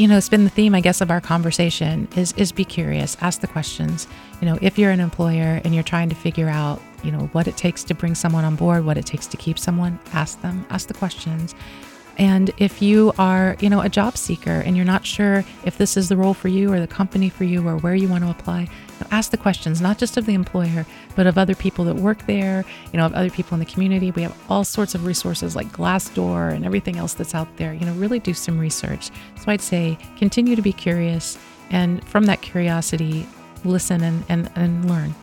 you know, it's been the theme, I guess, of our conversation is is be curious, ask the questions. You know, if you're an employer and you're trying to figure out, you know, what it takes to bring someone on board, what it takes to keep someone, ask them, ask the questions. And if you are, you know, a job seeker and you're not sure if this is the role for you or the company for you or where you want to apply, ask the questions, not just of the employer, but of other people that work there, you know, of other people in the community. We have all sorts of resources like Glassdoor and everything else that's out there. You know, really do some research. So I'd say continue to be curious and from that curiosity, listen and, and, and learn.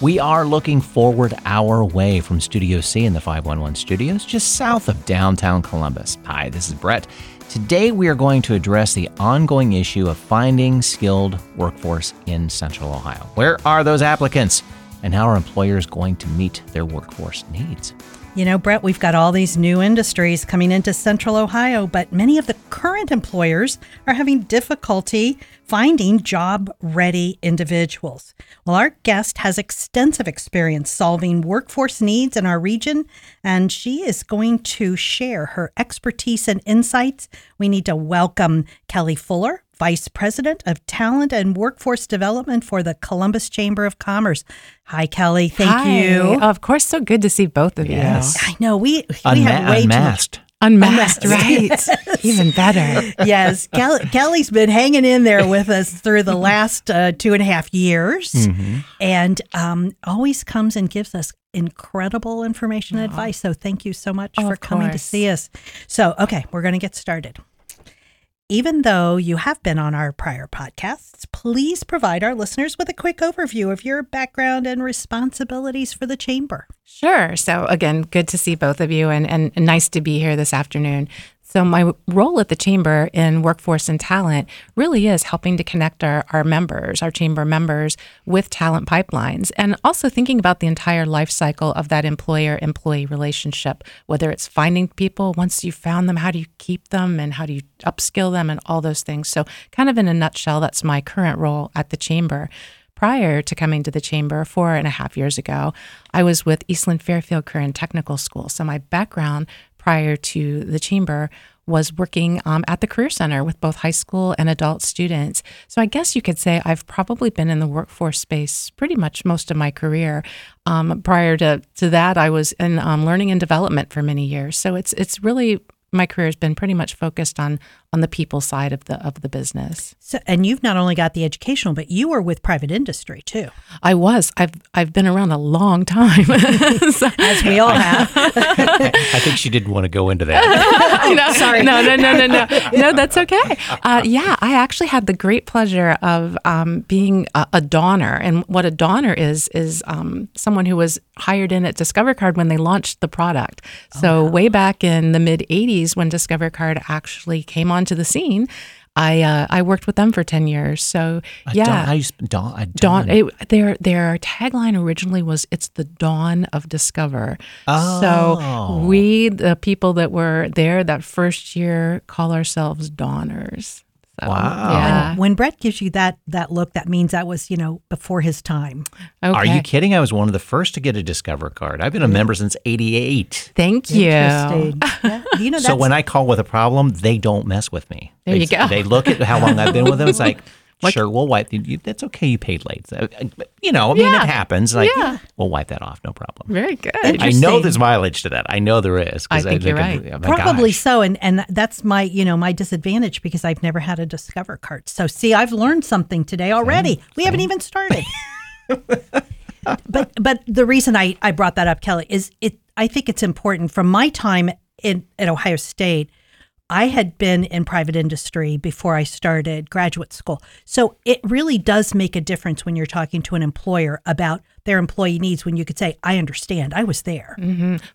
We are looking forward our way from Studio C in the 511 studios, just south of downtown Columbus. Hi, this is Brett. Today we are going to address the ongoing issue of finding skilled workforce in Central Ohio. Where are those applicants? And how are employers going to meet their workforce needs? You know, Brett, we've got all these new industries coming into central Ohio, but many of the current employers are having difficulty finding job ready individuals. Well, our guest has extensive experience solving workforce needs in our region, and she is going to share her expertise and insights. We need to welcome Kelly Fuller. Vice President of Talent and Workforce Development for the Columbus Chamber of Commerce. Hi, Kelly. Thank Hi. you. Oh, of course, so good to see both of Yes. I know we we Unma- have way unmasked. you. Unmasked, right? Even better. Yes, Kel- Kelly's been hanging in there with us through the last uh, two and a half years, Mm-hmm. and um, always comes and gives us incredible information and advice. So thank you so much Oh, for of coming to see us. So okay, we're going to get started. Even though you have been on our prior podcasts, please provide our listeners with a quick overview of your background and responsibilities for the chamber. Sure. So again, good to see both of you and, and, nice to be here this afternoon. So my role at the chamber in workforce and talent really is helping to connect our, our members, our chamber members with talent pipelines and also thinking about the entire life cycle of that employer employee relationship, whether it's finding people, once you've found them, how do you keep them and how do you upskill them and all those things. So kind of in a nutshell, that's my current role at the chamber prior to coming to the chamber four and a half years ago, I was with Eastland Fairfield Career and Technical School. So my background prior to the chamber was working um, at the Career Center with both high school and adult students. So I guess you could say I've probably been in the workforce space pretty much most of my career. Um, prior to, to that, I was in um, learning and development for many years. So it's it's really my career has been pretty much focused on on the people side of the of the business. So, and you've not only got the educational, but you were with private industry too. I was. I've I've been around a long time. So- as we all have. I think she didn't want to go into that. no, sorry. No, no, no, no, no. No, that's okay. Uh, yeah, I actually had the great pleasure of um, being a, a Dawner. And what a Dawner is, is um, someone who was hired in at Discover Card when they launched the product. So, way back in the mid 80s, when Discover Card actually came onto the scene, I, uh, I worked with them for 10 years. So, yeah. Dawn, you sp- Dawn, Dawn. dawn. It, their their tagline originally was "It's the dawn of Discover." Oh. So we, the people that were there that first year, call ourselves Dawners. So, Wow. Yeah. When Brett gives you that that look, that means that was you know before his time. Okay. Are you kidding? I was one of the first to get a Discover card. I've been a member since 88. Thank you. Interesting. Yeah. You know, that's, So when I call with a problem, they don't mess with me. There they, you go. They look at how long I've been with them. It's like, sure, we'll wipe. You, that's okay. You paid late. Uh, you know, I mean, Yeah. it happens. Like, Yeah. we'll wipe that off. No problem. Very good. I know there's mileage to that. I know there is. 'cause I think you're I'm- right. oh probably gosh. so, and and that's my you know my disadvantage because I've never had a Discover card. So see, I've learned something today already. we haven't even started. but but the reason I I brought that up, Kelly, is it. I think it's important from my time in at Ohio State. I had been in private industry before I started graduate school. So it really does make a difference when you're talking to an employer about their employee needs when you could say, I understand, I was there.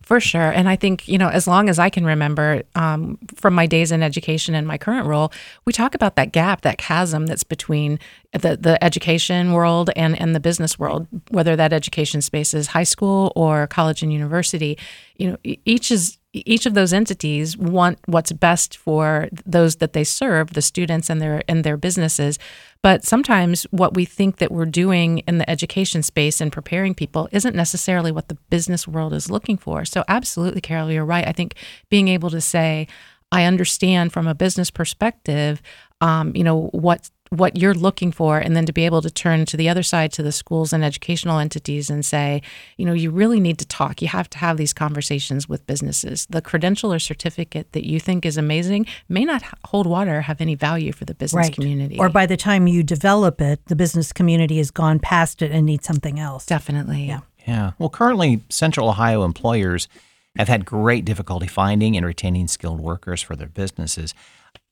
For sure. And I think, you know, as long as I can remember um, from my days in education and my current role, we talk about that gap, that chasm that's between the, the education world and, and the business world, whether that education space is high school or college and university. You know, each is each of those entities want what's best for those that they serve, the students and their and their businesses. But sometimes what we think that we're doing in the education space and preparing people isn't necessarily what the business world is looking for. So absolutely, Carol, you're right. I think being able to say, I understand from a business perspective, um, you know, what what you're looking for and then to be able to turn to the other side to the schools and educational entities and say you know you really need to talk. You have to have these conversations with businesses. The credential or certificate that you think is amazing may not hold water or have any value for the business right. community. Or by the time you develop it the business community has gone past it and needs something else. Definitely. Yeah. Yeah. Well currently central ohio employers have had great difficulty finding and retaining skilled workers for their businesses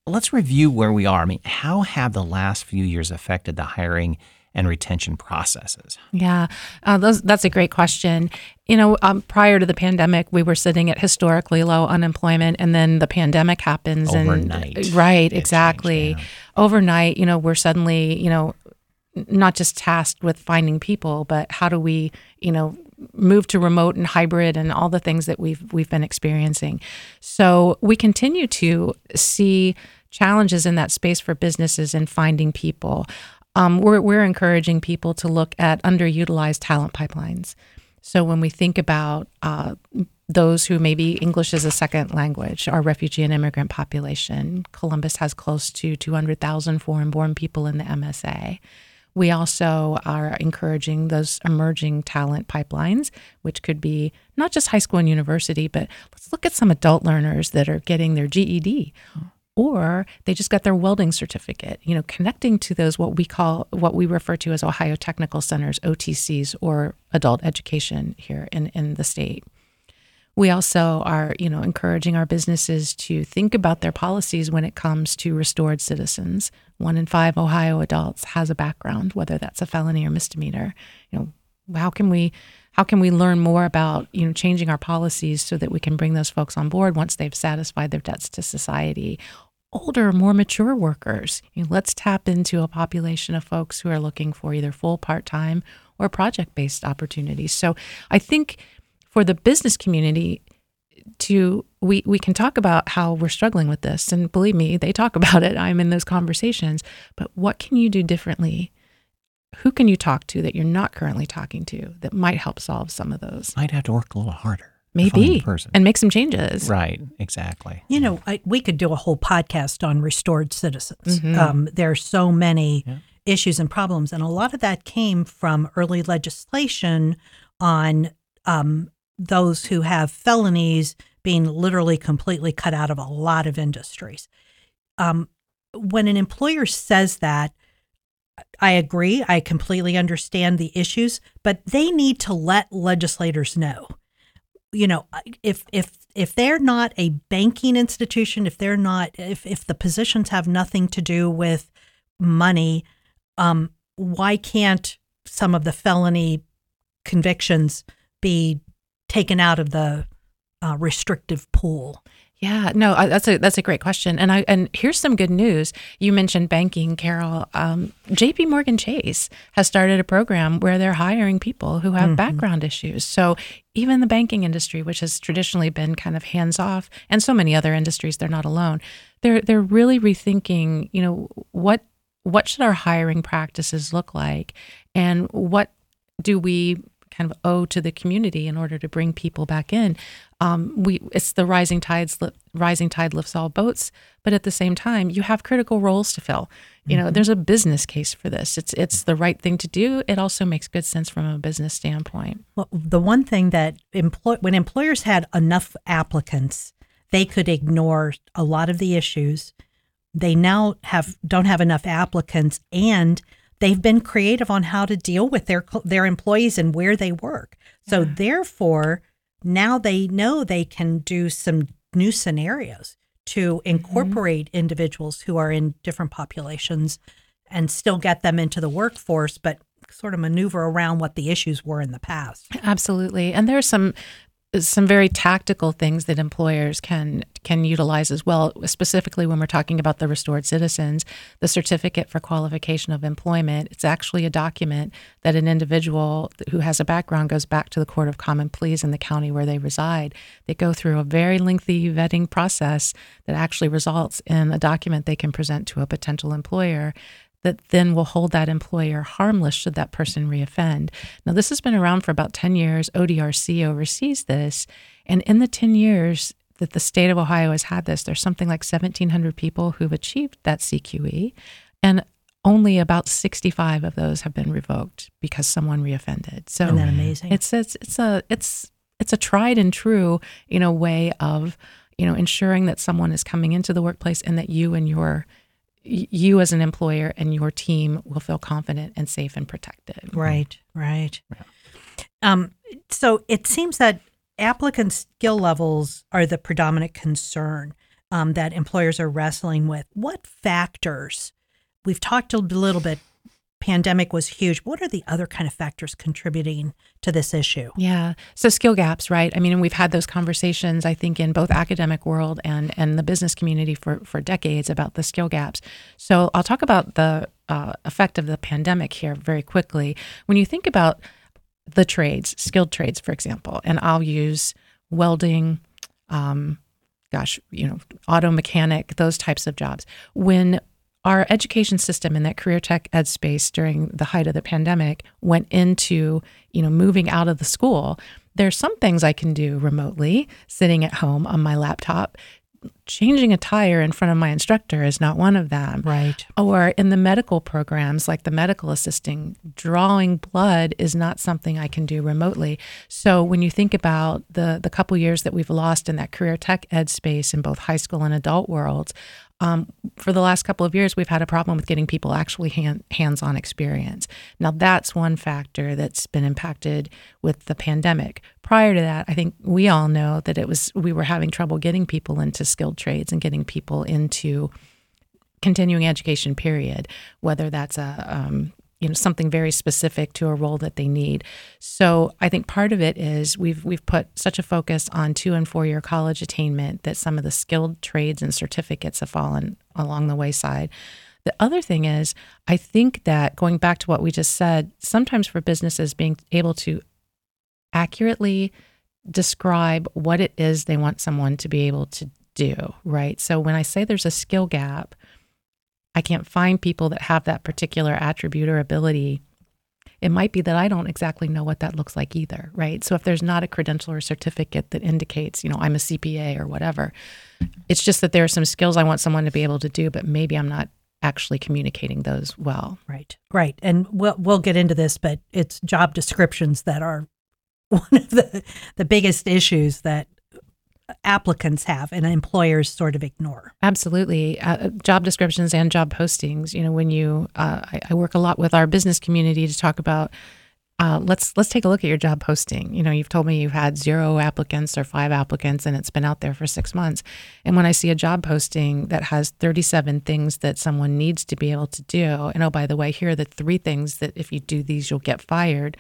Let's review where we are. I mean, how have the last few years affected the hiring and retention processes? Yeah, uh, those, that's a great question. You know, um, prior to the pandemic, we were sitting at historically low unemployment, and then the pandemic happens. Overnight. And, right, exactly. Changed, yeah. Overnight, you know, we're suddenly, you know, not just tasked with finding people, but how do we, you know, move to remote and hybrid and all the things that we've we've been experiencing. So we continue to see challenges in that space for businesses and finding people. Um, we're, we're encouraging people to look at underutilized talent pipelines. So when we think about uh, those who maybe English is a second language, our refugee and immigrant population, Columbus has close to 200,000 foreign born people in the MSA. We also are encouraging those emerging talent pipelines, which could be not just high school and university, but let's look at some adult learners that are getting their GED or they just got their welding certificate you know connecting to those what we call what we refer to as ohio technical centers otcs or adult education here in, in the state. We also are you know encouraging our businesses to think about their policies when it comes to restored citizens. One in five ohio adults has a background whether that's a felony or misdemeanor. You know how can we how can we learn more about you know changing our policies so that we can bring those folks on board once they've satisfied their debts to society older, more mature workers. You know, let's tap into a population of folks who are looking for either full, part time, or project based opportunities. So I think for the business community, to we we can talk about how we're struggling with this and believe me they talk about it. I'm in those conversations. But what can you do differently? Who can you talk to that you're not currently talking to that might help solve some of those? Might have to work a little harder maybe. and make some changes. Right. Exactly. You know I, we could do a whole podcast on restored citizens. Mm-hmm. um, there are so many yeah. issues and problems and a lot of that came from early legislation on um, those who have felonies being literally completely cut out of a lot of industries. Um, when an employer says that I agree. I completely understand the issues, but they need to let legislators know you know, if if if they're not a banking institution, if they're not, if if the positions have nothing to do with money, um, why can't some of the felony convictions be taken out of the uh, restrictive pool? Yeah, no, that's a that's a great question, and I and here's some good news. You mentioned banking, Carol. Um, J.P. Morgan Chase has started a program where they're hiring people who have mm-hmm. background issues. So even the banking industry, which has traditionally been kind of hands off, and so many other industries, they're not alone. They're they're really rethinking. You know what what should our hiring practices look like, and what do we kind of owe to the community in order to bring people back in. Um, we it's the rising tides rising tide lifts all boats, but at the same time, you have critical roles to fill. You know, mm-hmm. there's a business case for this. It's it's the right thing to do. It also makes good sense from a business standpoint. Well, the one thing that employ when employers had enough applicants, they could ignore a lot of the issues. They now have don't have enough applicants and they've been creative on how to deal with their their employees and where they work. So yeah. therefore, now they know they can do some new scenarios to mm-hmm. incorporate mm-hmm. individuals who are in different populations and still get them into the workforce, but sort of maneuver around what the issues were in the past. Absolutely. And there's some some very tactical things that employers can can utilize as well specifically when we're talking about the restored citizens the certificate for qualification of employment. It's actually a document that an individual who has a background goes back to the court of common pleas in the county where they reside. They go through a very lengthy vetting process that actually results in a document they can present to a potential employer that then will hold that employer harmless should that person reoffend. Now, this has been around for about 10 years. ODRC oversees this. And in the 10 years that the state of Ohio has had this, there's something like 1,700 people who've achieved that CQE. And only about 65 of those have been revoked because someone reoffended. So Isn't that amazing? It's, it's, it's a, it's, it's a tried and true, you know, way of, you know, ensuring that someone is coming into the workplace and that you and your you as an employer and your team will feel confident and safe and protected. Right, right. Yeah. Um, so it seems that applicant skill levels are the predominant concern um, that employers are wrestling with. What factors? We've talked a little bit pandemic was huge. What are the other kind of factors contributing to this issue? Yeah. So skill gaps, right? I mean, we've had those conversations, I think, in both academic world and and the business community for for decades about the skill gaps. So I'll talk about the uh, effect of the pandemic here very quickly. When you think about the trades, skilled trades, for example, and I'll use welding. Um, gosh, you know, auto mechanic, those types of jobs. When our education system in that career tech ed space during the height of the pandemic went into you know moving out of the school there's some things i can do remotely sitting at home on my laptop changing a tire in front of my instructor is not one of them. Right. Or in the medical programs, like the medical assisting, drawing blood is not something I can do remotely. So when you think about the the couple years that we've lost in that career tech ed space in both high school and adult worlds, um, for the last couple of years, we've had a problem with getting people actually hand, hands-on experience. Now, that's one factor that's been impacted with the pandemic. Prior to that, I think we all know that it was we were having trouble getting people into skilled trades and getting people into continuing education. Period. Whether that's a um, you know something very specific to a role that they need. So I think part of it is we've we've put such a focus on two and four year college attainment that some of the skilled trades and certificates have fallen along the wayside. The other thing is I think that going back to what we just said, sometimes for businesses being able to accurately describe what it is they want someone to be able to do, right? So when I say there's a skill gap, I can't find people that have that particular attribute or ability, it might be that I don't exactly know what that looks like either, right? So if there's not a credential or certificate that indicates, you know, I'm a CPA or whatever, it's just that there are some skills I want someone to be able to do, but maybe I'm not actually communicating those well. Right. Right. And we'll we'll get into this, but it's job descriptions that are one of the the biggest issues that applicants have and employers sort of ignore. Absolutely. Uh, job descriptions and job postings. You know, when you, uh, I, I, work a lot with our business community to talk about. Uh, let's let's take a look at your job posting. You know, you've told me you've had zero applicants or five applicants, and it's been out there for six months. And when I see a job posting that has 37 things that someone needs to be able to do, and oh by the way, here are the three things that if you do these, you'll get fired.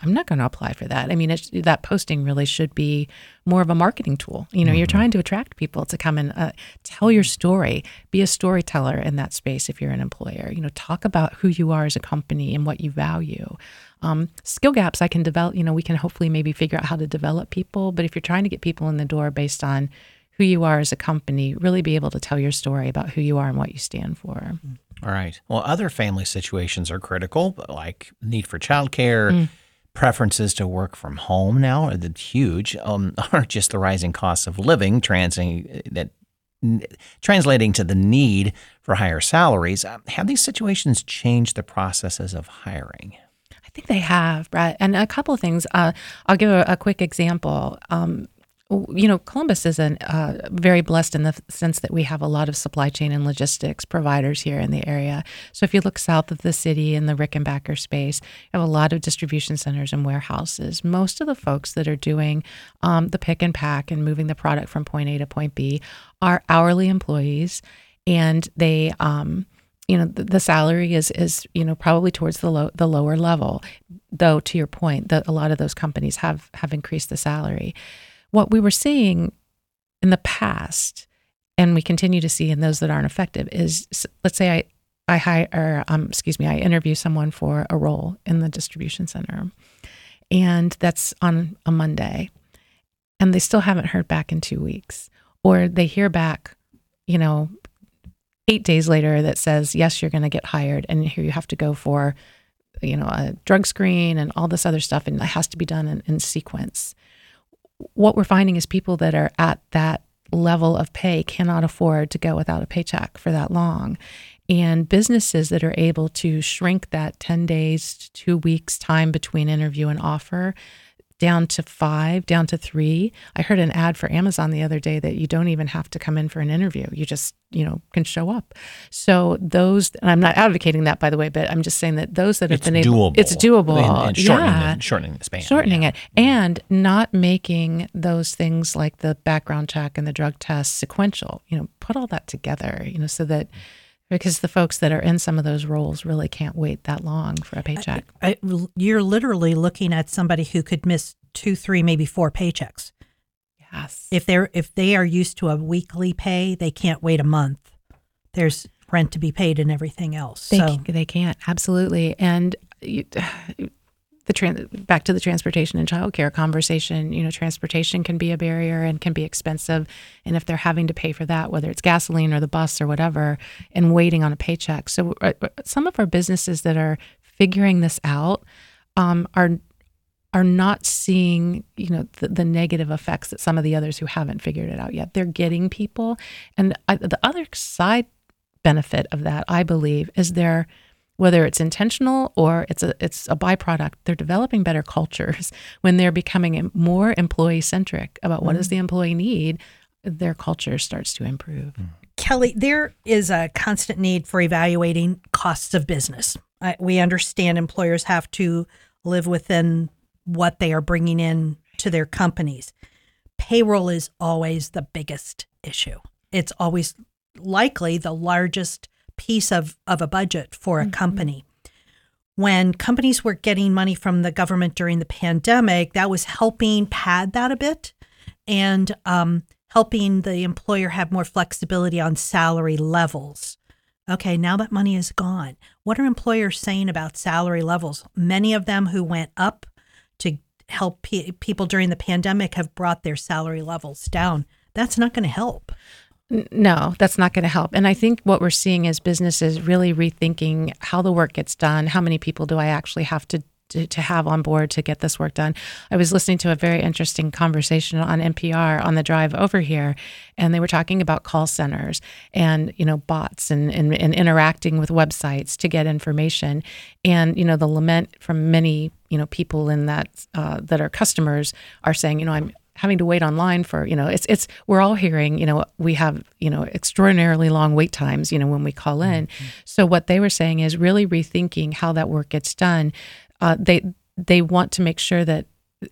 I'm not going to apply for that. I mean, that posting really should be more of a marketing tool. You know, mm-hmm. you're trying to attract people to come and uh, tell your story, be a storyteller in that space if you're an employer. You know, talk about who you are as a company and what you value. Um, skill gaps I can develop, you know, we can hopefully maybe figure out how to develop people. But if you're trying to get people in the door based on who you are as a company, really be able to tell your story about who you are and what you stand for. All right. Well, other family situations are critical, like need for childcare. Mm preferences to work from home now are huge, um, are just the rising costs of living, translating that translating to the need for higher salaries. Uh, have these situations changed the processes of hiring? I think they have, Brett. And a couple of things. Uh, I'll give a, a quick example. Um, you know, Columbus is an, uh, very blessed in the sense that we have a lot of supply chain and logistics providers here in the area. So if you look south of the city in the Rickenbacker space, you have a lot of distribution centers and warehouses. Most of the folks that are doing um, the pick and pack and moving the product from point A to point B are hourly employees, and they um, you know the, the, salary is is you know probably towards the low the lower level though to your point that a lot of those companies have have increased the salary what we were seeing in the past and we continue to see in those that aren't effective is let's say i i hire um excuse me i interview someone for a role in the distribution center and that's on a monday and they still haven't heard back in two weeks or they hear back you know eight days later that says, yes, you're going to get hired. And here you have to go for, you know, a drug screen and all this other stuff. And it has to be done in, in sequence. What we're finding is people that are at that level of pay cannot afford to go without a paycheck for that long. And businesses that are able to shrink that 10 days to two weeks time between interview and offer down to five, down to three. I heard an ad for Amazon the other day that you don't even have to come in for an interview. You just, you know, can show up. So those, and I'm not advocating that by the way, but I'm just saying that those that have it's been doable. able, it's doable. And, and shortening, yeah. the, shortening the span. Shortening yeah. it and not making those things like the background check and the drug test sequential, you know, put all that together, you know, so that, because the folks that are in some of those roles really can't wait that long for a paycheck. I, I, you're literally looking at somebody who could miss two, three, maybe four paychecks. Yes. If they're if they are used to a weekly pay, they can't wait a month. There's rent to be paid and everything else. They, so they can't absolutely. And you, the trans, back to the transportation and childcare conversation, you know, transportation can be a barrier and can be expensive. And if they're having to pay for that, whether it's gasoline or the bus or whatever, and waiting on a paycheck. So uh, uh, some of our businesses that are figuring this out um, are are not seeing you know the, the, negative effects that some of the others who haven't figured it out yet. They're getting people, and I, the other side benefit of that, I believe, is they're whether it's intentional or it's a it's a byproduct they're developing better cultures when they're becoming more employee centric about what mm-hmm. does the employee need their culture starts to improve mm. kelly there is a constant need for evaluating costs of business we understand employers have to live within what they are bringing in to their companies payroll is always the biggest issue it's always likely the largest piece of, of a budget for a mm-hmm. company. When companies were getting money from the government during the pandemic, that was helping pad that a bit and um, helping the employer have more flexibility on salary levels. Okay, now that money is gone, what are employers saying about salary levels? Many of them who went up to help pe- people during the pandemic have brought their salary levels down. That's not going to help. No, that's not going to help. And I think what we're seeing is businesses really rethinking how the work gets done. How many people do I actually have to to, have on board to get this work done. I was listening to a very interesting conversation on NPR on the drive over here, and they were talking about call centers and you know bots and, and, and interacting with websites to get information. And you know the lament from many you know people in that uh, that are customers are saying, you know, I'm having to wait online for you know it's it's we're all hearing you know we have you know extraordinarily long wait times you know when we call in. Mm-hmm. so what they were saying is really rethinking how that work gets done. Uh, they they want to make sure that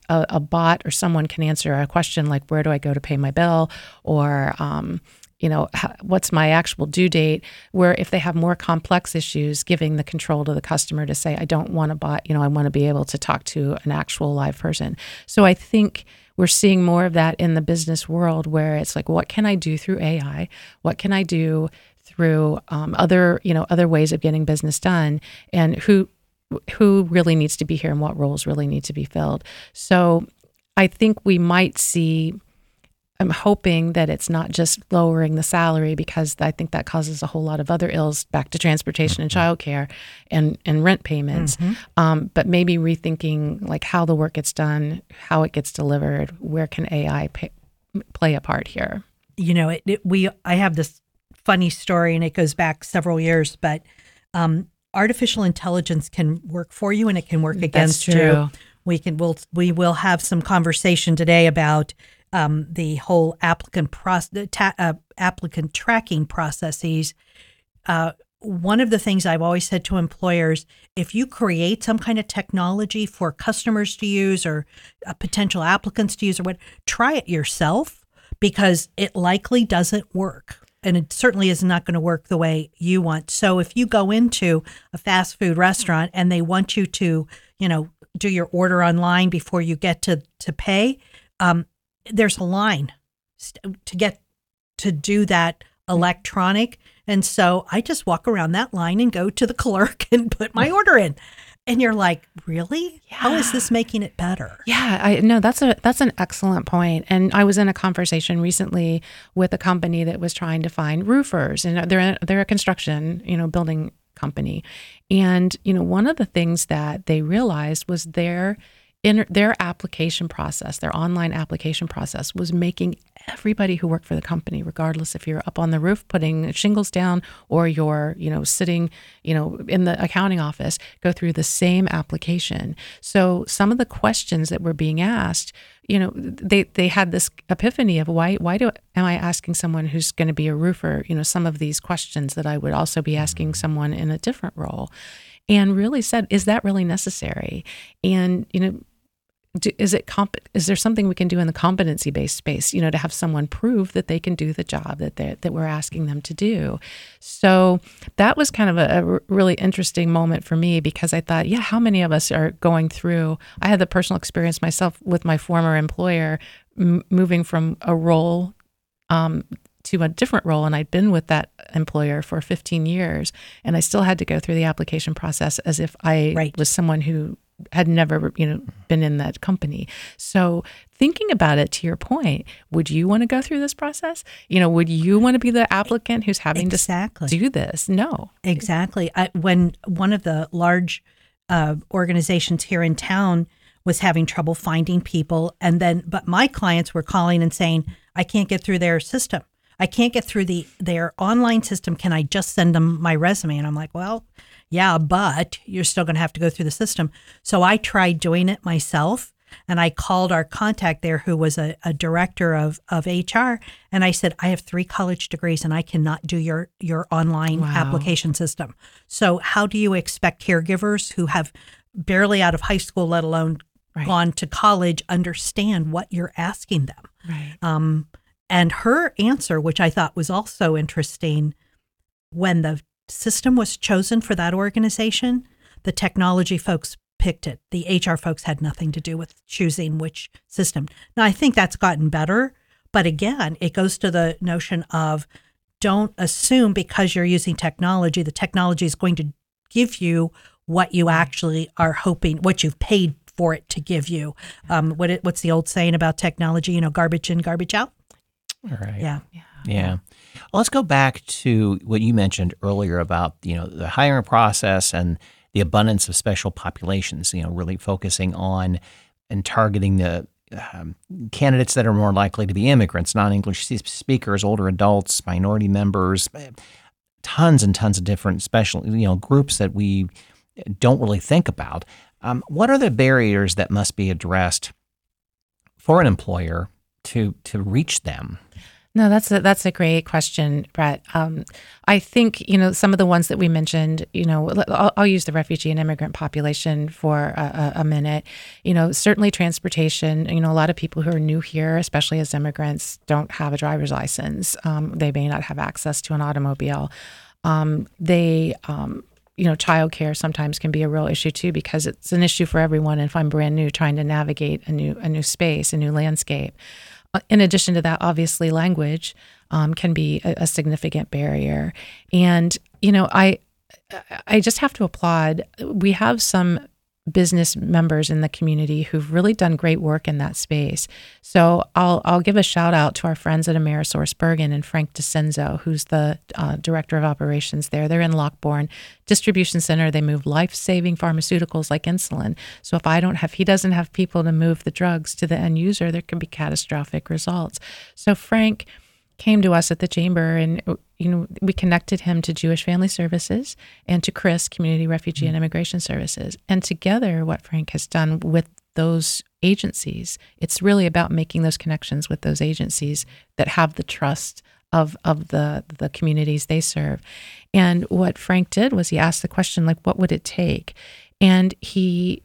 a, a, bot or someone can answer a question like where do i go to pay my bill? Or um, you know what's my actual due date? Where if they have more complex issues giving the control to the customer to say i don't want a bot you know i want to be able to talk to an actual live person. So i think we're seeing more of that in the business world where it's like, what can I do through AI? What can I do through um, other, you know, other ways of getting business done? And who who really needs to be here and what roles really need to be filled. So I think we might see I'm hoping that it's not just lowering the salary because I think that causes a whole lot of other ills back to transportation and mm-hmm. childcare and, and rent payments. Mm-hmm. Um, but maybe rethinking like how the work gets done, how it gets delivered, where can AI pay, play a part here? You know, it, it, we I have this funny story and it goes back several years, but um, artificial intelligence can work for you and it can work against you. We can we'll we will have some conversation today about um, the whole applicant process, ta- uh, applicant tracking processes. Uh, one of the things I've always said to employers if you create some kind of technology for customers to use or uh, potential applicants to use or what, try it yourself because it likely doesn't work. and it certainly is not going to work the way you want. So if you go into a fast food restaurant and they want you to, you know, do your order online before you get to to pay, um, there's a line to get to do that electronic. And so I just walk around that line and go to the clerk and put my order in. And you're like, really? Yeah. How is this making it better? Yeah, I no, that's a that's an excellent point. And I was in a conversation recently with a company that was trying to find roofers, and they're they're a construction, you know, building company. And you know, one of the things that they realized was their in their application process, their online application process was making everybody who worked for the company, regardless if you're up on the roof putting shingles down or you're, you know, sitting, you know, in the accounting office, go through the same application. So some of the questions that were being asked, you know, they they had this epiphany of why why do am I asking someone who's going to be a roofer, you know, some of these questions that I would also be asking someone in a different role and really said, is that really necessary? And, you know, do, is it comp- is there something we can do in the competency based space you know to have someone prove that they can do the job that they that we're asking them to do so that was kind of a, a, really interesting moment for me because I thought yeah how many of us are going through I had the personal experience myself with my former employer m- moving from a role um, to a different role and I'd been with that employer for 15 years and I still had to go through the application process as if I right. was someone who had never you know been in that company. So thinking about it to your point would you want to go through this process? You know would you want to be the applicant who's having exactly. to do this? No. Exactly. I, when one of the large uh, organizations here in town was having trouble finding people and then but my clients were calling and saying i can't get through their system. I can't get through the their online system. Can i just send them my resume? And i'm like well yeah, but you're still going to have to go through the system. So I tried doing it myself and I called our contact there who was a, a director of, of HR and I said, I have three college degrees and I cannot do your, your online wow. application system. So how do you expect caregivers who have barely out of high school, let alone right. gone to college, understand what you're asking them? Right. Um, and her answer, which I thought was also interesting, when the system was chosen for that organization, the technology folks picked it. The HR folks had nothing to do with choosing which system. Now, I think that's gotten better, but again, it goes to the notion of don't assume because you're using technology, the technology is going to give you what you actually are hoping, what you've paid for it to give you. Um, what it, what's the old saying about technology? You know, garbage in, garbage out. All right. Yeah. Yeah. Yeah. Well, let's go back to what you mentioned earlier about you know the hiring process and the abundance of special populations. You know, really focusing on and targeting the um, candidates that are more likely to be immigrants, non-English speakers, older adults, minority members, tons and tons of different special you know groups that we don't really think about. Um, what are the barriers that must be addressed for an employer to to reach them? No, that's a, that's a great question, Brett. Um, I think you know some of the ones that we mentioned. You know, I'll, I'll use the refugee and immigrant population for a, a, minute. You know, certainly transportation. You know, a lot of people who are new here, especially as immigrants, don't have a driver's license. Um, they may not have access to an automobile. Um, they um, you know, childcare sometimes can be a real issue too because it's an issue for everyone. If I'm brand new, trying to navigate a new a new space, a new landscape. In addition to that, obviously, language um, can be a, a, significant barrier. And you know, I I just have to applaud. We have some business members in the community who've really done great work in that space. So I'll I'll give a shout out to our friends at Amerisource Bergen and Frank DeCenzo, who's the uh, director of operations there. They're in Lockbourne distribution center. They move life saving pharmaceuticals like insulin. So if I don't have, he doesn't have people to move the drugs to the end user, there can be catastrophic results. So Frank came to us at the chamber and you know we connected him to Jewish Family Services and to CRIS Community Refugee and mm-hmm. Immigration Services. And together what Frank has done with those agencies it's really about making those connections with those agencies that have the trust of of the the communities they serve. And what Frank did was he asked the question like what would it take? And he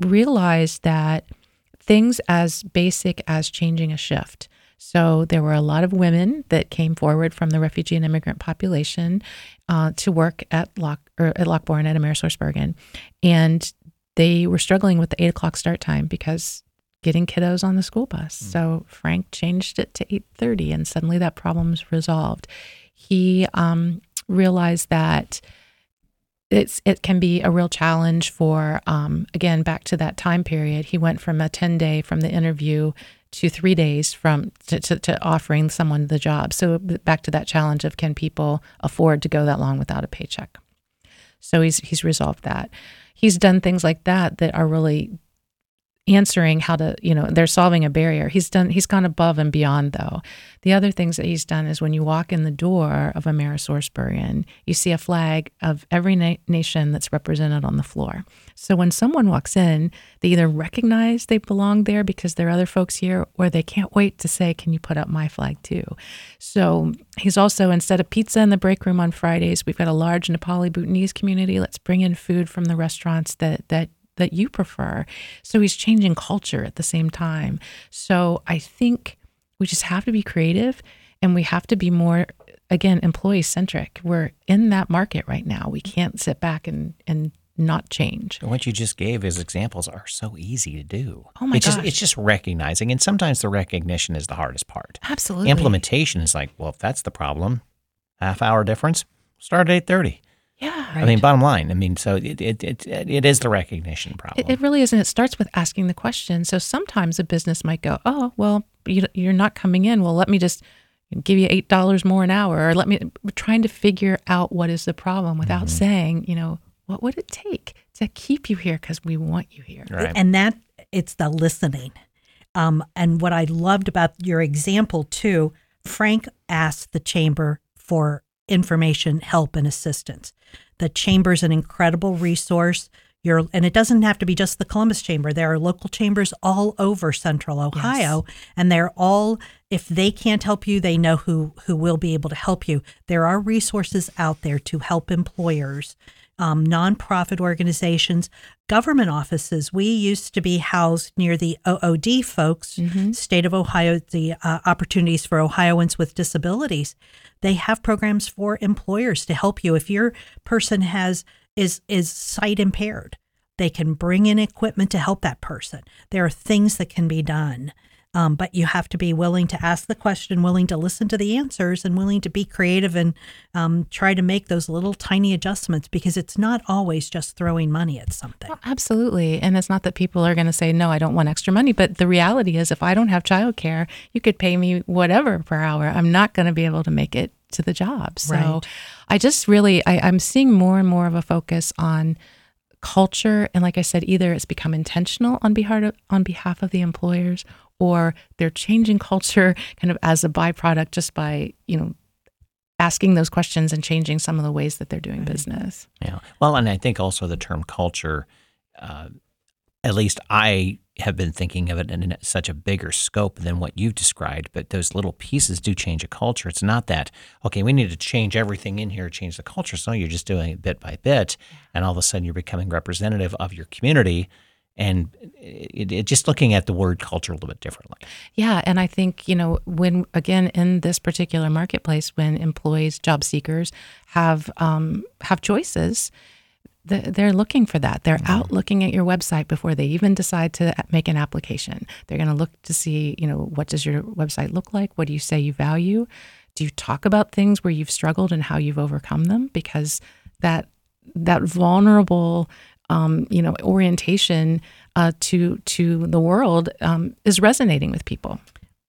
realized that things as basic as changing a shift So there were a lot of women that came forward from the refugee and immigrant population uh, to work at Lock or at Lockbourne at AmerisourceBergen, and they were struggling with the eight o'clock start time because getting kiddos on the school bus. Mm. So Frank changed it to eight thirty, and suddenly that problem was resolved. He um, realized that it's it can be a real challenge for um, again back to that time period. He went from a ten day from the interview to three days from to, to, to, offering someone the job. So back to that challenge of can people afford to go that long without a paycheck? So he's he's resolved that. He's done things like that that are really answering how to, you know, they're solving a barrier. He's done, he's gone above and beyond though. The other things that he's done is when you walk in the door of AmerisourceBergen, you see a flag of every na- nation that's represented on the floor. So when someone walks in, they either recognize they belong there because there are other folks here, or they can't wait to say, Can you put up my flag too? So he's also, instead of pizza in the break room on Fridays, we've got a large Nepali Bhutanese community. Let's bring in food from the restaurants that, that that you prefer. So he's changing culture at the same time. So I think we just have to be creative and we have to be more again employee centric. We're in that market right now. We can't sit back and and not change. What you just gave as examples are so easy to do. Oh my it's gosh. Just, it's just recognizing, and sometimes the recognition is the hardest part. Absolutely. Implementation is like, well, if that's the problem, half hour difference, start at eight thirty. Yeah. Right. I mean, bottom line. I mean, so it, it, it, it is the recognition problem. It, it really is. And it starts with asking the question. So sometimes a business might go, oh, well, you, you're not coming in. Well, let me just give you $8 more an hour. Or let me, we're trying to figure out what is the problem without mm-hmm. saying, you know, what would it take to keep you here? Because we want you here. Right. And that, it's the listening. Um, and what I loved about your example too, Frank asked the chamber for information, help, and assistance. The chamber is an incredible resource. You're, and it doesn't have to be just the Columbus Chamber. There are local chambers all over Central Ohio, yes. and they're all. If they can't help you, they know who who will be able to help you. There are resources out there to help employers um, nonprofit organizations, government offices. We used to be housed near the OOD folks, mm-hmm. state of Ohio, the uh, opportunities for Ohioans with disabilities. They have programs for employers to help you if your person has is is sight impaired. They can bring in equipment to help that person. There are things that can be done. Um, but you have to be willing to ask the question, willing to listen to the answers, and willing to be creative and um, try to make those little tiny adjustments because it's not always just throwing money at something. Well, absolutely. And it's not that people are going to say, no, I don't want extra money. But the reality is, if I don't have childcare, you could pay me whatever per hour. I'm not going to be able to make it to the job. So right. I just really, I, I'm seeing more and more of a focus on culture and like i said either it's become intentional on behalf of, on behalf of the employers or they're changing culture kind of as a byproduct just by, you know, asking those questions and changing some of the ways that they're doing business. Yeah. Well, and I think also the term culture, uh, at least I have been thinking of it in such a bigger scope than what you've described, but those little pieces do change a culture. It's not that, okay, we need to change everything in here, change the culture. So you're just doing it bit by bit, and all of a sudden you're becoming representative of your community and it, it, just looking at the word culture a little bit differently. Yeah, and I think you know when again in this particular marketplace, when employees, job seekers have um, have choices, they're looking for that. They're mm-hmm. out looking at your website before they even decide to make an application. They're going to look to see, you know, what does your website look like? What do you say you value? Do you talk about things where you've struggled and how you've overcome them? Because that that vulnerable um, you know, orientation uh, to to the world um, is resonating with people.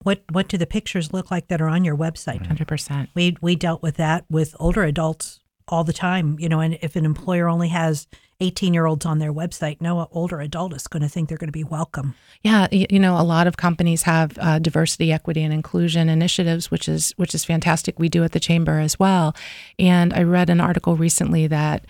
What what do the pictures look like that are on your website? Hundred percent. We we dealt with that with older adults all the time. You know, and if an employer only has 18 year olds on their website, no older adult is going to think they're going to be welcome. Yeah, you know, a lot of companies have uh, diversity, equity, and inclusion initiatives, which is which is fantastic. We do at the chamber as well. And I read an article recently that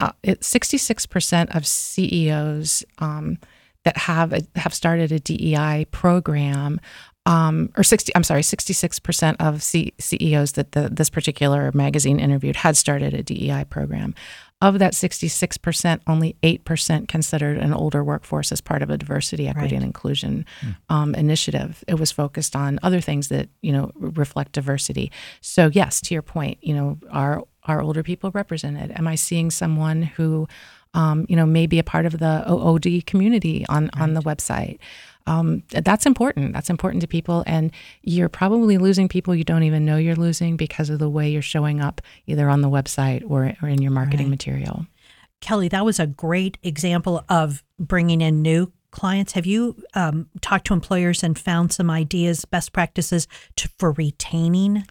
uh, 66% of CEOs um, that have a, have started a DEI program um, or 60, I'm sorry, 66% of C- CEOs that the, this particular magazine interviewed had started a DEI program. Of that 66%, only 8% considered an older workforce as part of a diversity, equity, right. and inclusion um, initiative. It was focused on other things that, you know, reflect diversity. So, yes, to your point, you know, are, are older people represented? Am I seeing someone who, um, you know, may be a part of the OOD community on, right. on the website? um, that's important. That's important to people. And you're probably losing people you don't even know you're losing because of the way you're showing up either on the website or, or in your marketing right. material. Kelly, that was a great example of bringing in new clients. Have you um, talked to employers and found some ideas, best practices to, for retaining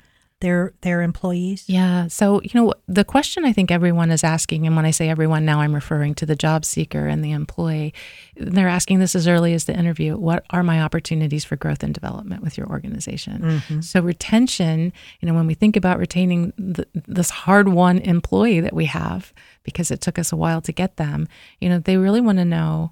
their their employees? Yeah. So, you know, the question I think everyone is asking, and when I say everyone now I'm referring to the job seeker and the employee, they're asking this as early as the interview, what are my opportunities for growth and development with your organization? Mm-hmm. So retention, you know, when we think about retaining the, this hard-won employee that we have because it took us a while to get them, you know, they really want to know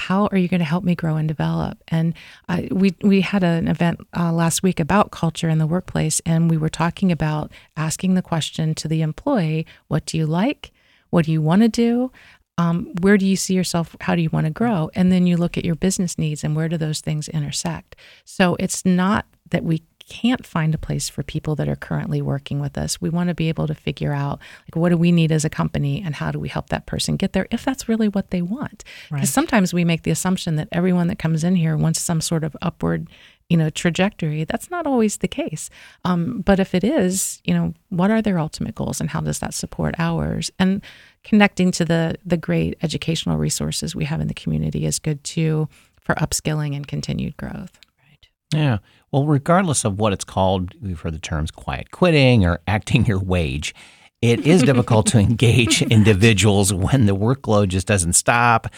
how are you going to help me grow and develop? And uh, we we had an event uh, last week about culture in the workplace, and we were talking about asking the question to the employee: What do you like? What do you want to do? Um, where do you see yourself? How do you want to grow? And then you look at your business needs and where do those things intersect. So it's not that we can't find a place for people that are currently working with us. We want to be able to figure out like what do we need as a company and how do we help that person get there if that's really what they want. Because right. sometimes we make the assumption that everyone that comes in here wants some sort of upward you know trajectory that's not always the case um, but if it is you know what are their ultimate goals and how does that support ours and connecting to the the great educational resources we have in the community is good too for upskilling and continued growth yeah well, regardless of what it's called, we've heard the terms quiet quitting or acting your wage. It is difficult to engage individuals when the workload just doesn't stop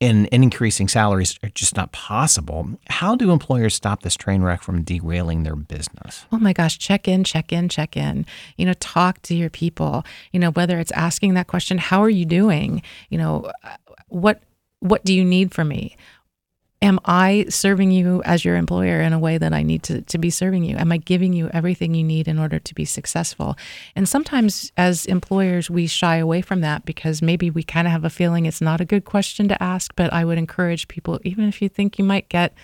and, increasing salaries are just not possible. How do employers stop this train wreck from derailing their business? Oh my gosh, check in, check in, check in. You know, talk to your people. You know, whether it's asking that question, how are you doing? You know, what what do you need from me? Am I serving you as your employer in a way that I need to, to be serving you? Am I giving you everything you need in order to be successful? And sometimes as employers, we shy away from that because maybe we kind of have a feeling it's not a good question to ask. But I would encourage people, even if you think you might get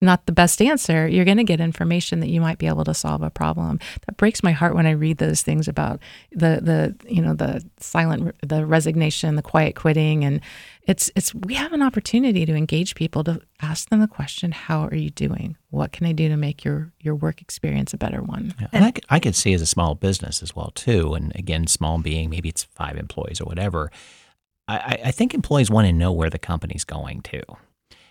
not the best answer, you're going to get information that you might be able to solve a problem. That breaks my heart when I read those things about the the you know the silent the resignation, the quiet quitting and it's it's we have an opportunity to engage people to ask them the question, how are you doing? What can I do to make your your work experience a better one? Yeah. And I, I could see as a small business as well too, and again, small being maybe it's 5 employees or whatever. I, I think employees want to know where the company's going to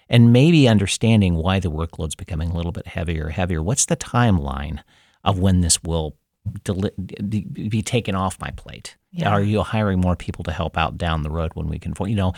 and maybe understanding why the workload's becoming a little bit heavier, heavier. What's the timeline of when this will deli- be taken off my plate? Yeah. Are you hiring more people to help out down the road when we can, you know,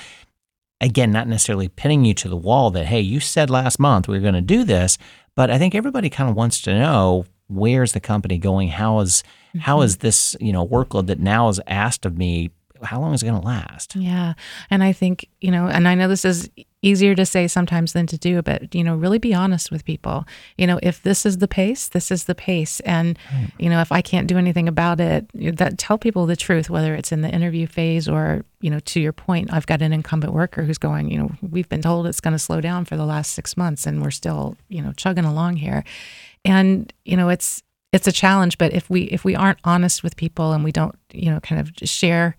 again, not necessarily pinning you to the wall that, hey, you said last month we are going to do this, but I think everybody kind of wants to know where's the company going? How is, mm-hmm. how is this, you know, workload that now is asked of me how long is it going to last? Yeah. And I think, you know, and I know this is easier to say sometimes than to do, but, you know, really be honest with people. You know, if this is the pace, this is the pace. And, right. you know, if I can't do anything about it, that tell people the truth, whether it's in the interview phase or, you know, to your point, I've got an incumbent worker who's going, you know, we've been told it's going to slow down for the last six months and we're still, you know, chugging along here. And, you know, it's, it's a challenge, but if we if we aren't honest with people and we don't, you know, kind of share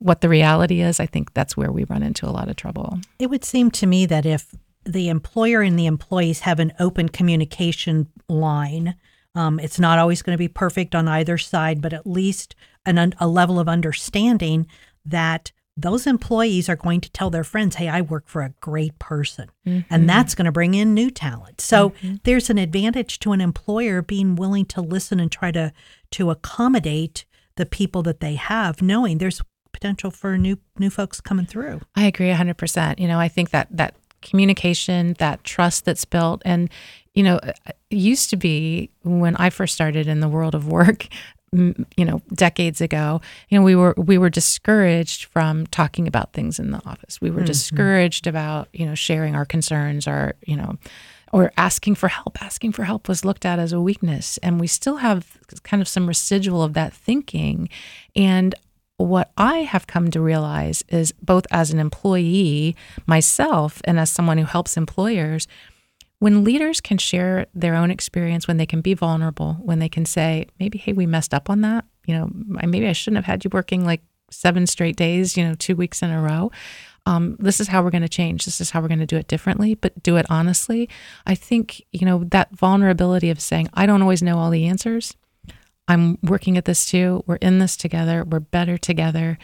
what the reality is, I think that's where we run into a lot of trouble. It would seem to me that if the employer and the employees have an open communication line, um, it's not always going to be perfect on either side, but at least an, a level of understanding that those employees are going to tell their friends, hey, I work for a great person. Mm-hmm. And that's going to bring in new talent. So mm-hmm. there's an advantage to an employer being willing to listen and try to to accommodate the people that they have, knowing there's potential for new new folks coming through. I agree 100%. You know, I think that that communication, that trust that's built and you know, it used to be when I first started in the world of work, you know decades ago you know we were we were discouraged from talking about things in the office we were mm-hmm. discouraged about you know sharing our concerns our you know or asking for help. Asking for help was looked at as a weakness. And we still have kind of some residual of that thinking. And what I have come to realize is both as an employee myself and as someone who helps employers, when leaders can share their own experience, when they can be vulnerable, when they can say, maybe, hey, we messed up on that. You know, maybe I shouldn't have had you working like seven straight days, you know, two weeks in a row. Um, this is how we're going to change. This is how we're going to do it differently, but do it honestly. I think, you know, that vulnerability of saying, I don't always know all the answers. I'm working at this too. We're in this together. We're better together.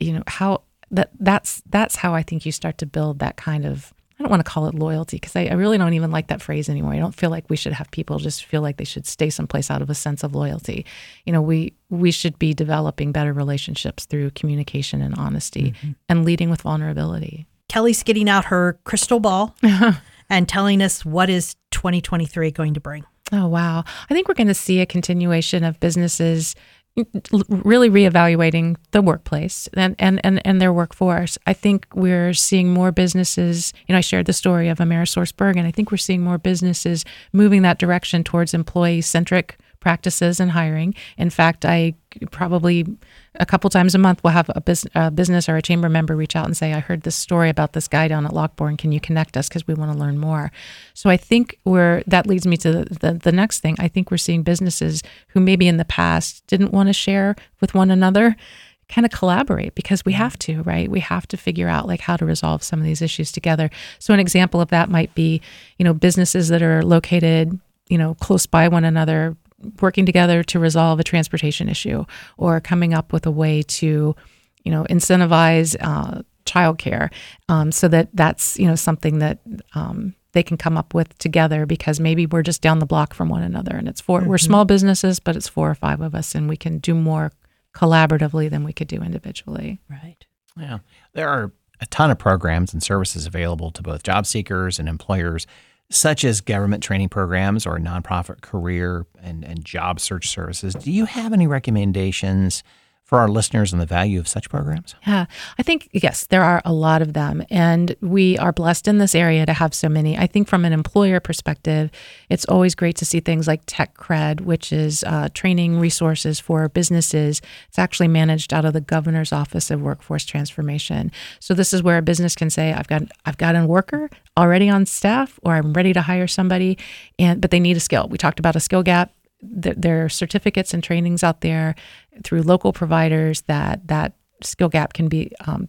You know, how that that's that's how I think you start to build that kind of I don't want to call it loyalty because I, I, really don't even like that phrase anymore. I don't feel like we should have people just feel like they should stay someplace out of a sense of loyalty. You know, we we should be developing better relationships through communication and honesty mm-hmm. and leading with vulnerability. Kelly's getting out her crystal ball and telling us what is 2023 going to bring. Oh wow. I think we're going to see a continuation of businesses mm, really reevaluating the workplace and, and, and, and their workforce. I think we're seeing more businesses, you know, I shared the story of AmerisourceBergen, and I think we're seeing more businesses moving that direction towards employee centric practices and hiring. In fact, I probably a couple times a month will have a, bus- a, business or a chamber member reach out and say, I heard this story about this guy down at Lockbourne. Can you connect us? Because we want to learn more. So I think we're, that leads me to the, the, the next thing. I think we're seeing businesses who maybe in the past didn't want to share with one another kind of collaborate because we have to, right? We have to figure out like how to resolve some of these issues together. So an example of that might be, you know, businesses that are located, you know, close by one another, working together to resolve a transportation issue or coming up with a way to, you know, incentivize uh, childcare um, so that that's, you know, something that um, they can come up with together because maybe we're just down the block from one another and it's 4 mm-hmm. we're small businesses, but it's four or five of us and we can do more collaboratively than we could do individually. Right. Yeah. There are a ton of programs and services available to both job seekers and employers such as government training programs or nonprofit career and, and job search services. Do you have any recommendations for our listeners and the value of such programs? Yeah, I think, yes, there are a lot of them. And we are blessed in this area to have so many. I think from an employer perspective, it's always great to see things like Tech Cred, which is uh, training resources for businesses. It's actually managed out of the governor's office of workforce transformation. So this is where a business can say, I've got I've got a worker already on staff or I'm ready to hire somebody and but they need a skill. We talked about a skill gap there are certificates and trainings out there through local providers that that skill gap can be um,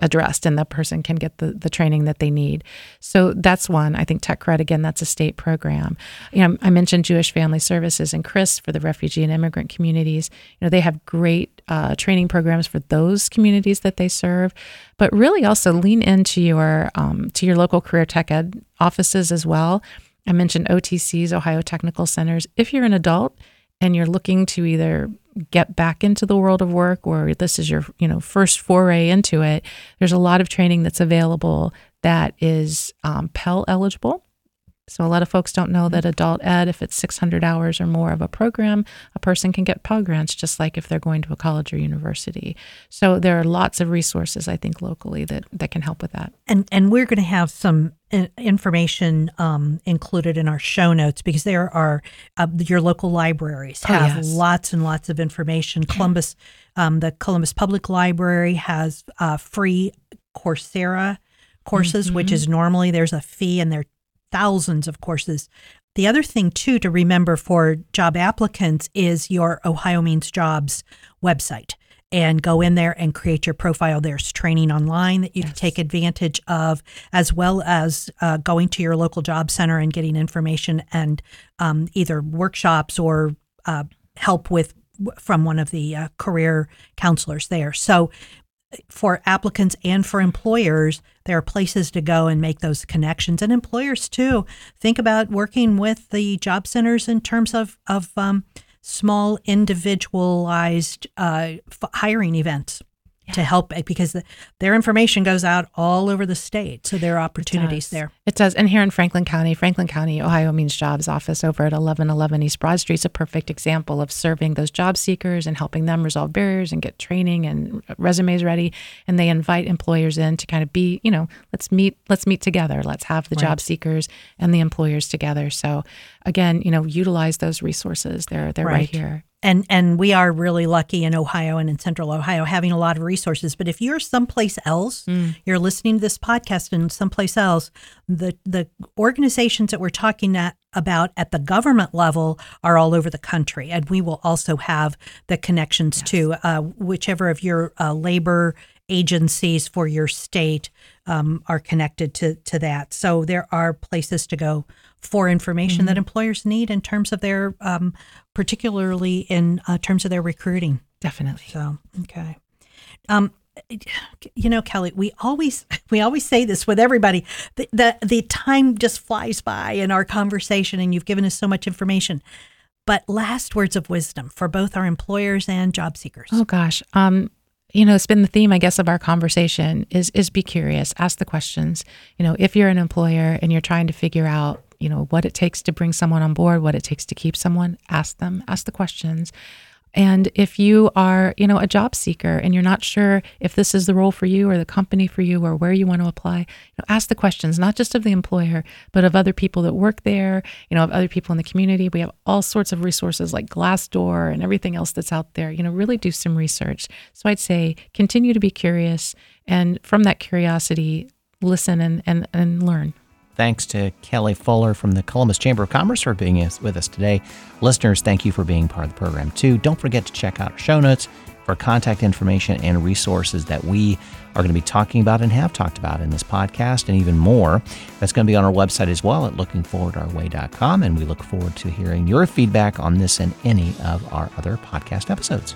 addressed and the person can get the, the training that they need. So that's one. I think Tech Cred, again, that's a state program. You know, I mentioned Jewish Family Services and CRIS for the refugee and immigrant communities. You know, they have great uh, training programs for those communities that they serve, but really also lean into your um, to your local career tech ed offices as well. I mentioned OTCs, Ohio Technical Centers. If you're an adult and you're looking to either get back into the world of work or this is your, you know, first foray into it, there's a lot of training that's available that is um, Pell eligible. So a lot of folks don't know that adult ed, if it's 600 hours or more of a program, a person can get Pell grants just like if they're going to a college or university. So there are lots of resources I think locally that that can help with that. And and we're going to have some uh, information um, included in our show notes because there are uh, your local libraries oh, have oh, yes. lots and lots of information. Columbus, um, the Columbus Public Library has uh, free Coursera courses, mm-hmm. which is normally there's a fee and they're thousands of courses. The other thing, too, to remember for job applicants is your Ohio Means Jobs website and go in there and create your profile. There's training online that you yes. can take advantage of, as well as uh, going to your local job center and getting information and um, either workshops or uh, help with from one of the uh, career counselors there. So for applicants and for employers, there are places to go and make those connections. And employers too, think about working with the job centers in terms of of um, small individualized uh, hiring events. To help because the, their information goes out all over the state. So there are opportunities there. It does. And here in Franklin County, Franklin County, Ohio Means Jobs office over at 1111 East Broad Street is a perfect example of serving those job seekers and helping them resolve barriers and get training and resumes ready. And they invite employers in to kind of be, you know, let's meet, let's meet together. Let's have the Right. job seekers and the employers together. So again, you know, utilize those resources. They're they're right, Right. here. And and we are really lucky in Ohio and in Central Ohio having a lot of resources. But if you're someplace else, you're listening to this podcast in someplace else, the the organizations that we're talking at, about at the government level are all over the country, and we will also have the connections to uh, whichever of your uh, labor agencies for your state um, are connected to to that. So there are places to go for information that employers need in terms of their, um, particularly in uh, terms of their recruiting. Definitely. So okay, um, you know, Kelly, we always we always say this with everybody. The, the the time just flies by in our conversation, and you've given us so much information. But last words of wisdom for both our employers and job seekers. Oh gosh. Um, you know, it's been the theme, I guess, of our conversation is is be curious, ask the questions. You know, if you're an employer and you're trying to figure out, you know, what it takes to bring someone on board, what it takes to keep someone, ask them, ask the questions. And if you are, you know, a job seeker and you're not sure if this is the role for you or the company for you or where you want to apply, you know, ask the questions, not just of the employer, but of other people that work there, you know, of other people in the community. We have all sorts of resources like Glassdoor and everything else that's out there. You know, really do some research. So I'd say continue to be curious and from that curiosity, listen and, and, and learn. Thanks to Kelly Fuller from the Columbus Chamber of Commerce for being with us today. Listeners, thank you for being part of the program too. Don't forget to check out our show notes for contact information and resources that we are going to be talking about and have talked about in this podcast and even more. That's going to be on our website as well at lookingforwardourway.com. And we look forward to hearing your feedback on this and any of our other podcast episodes.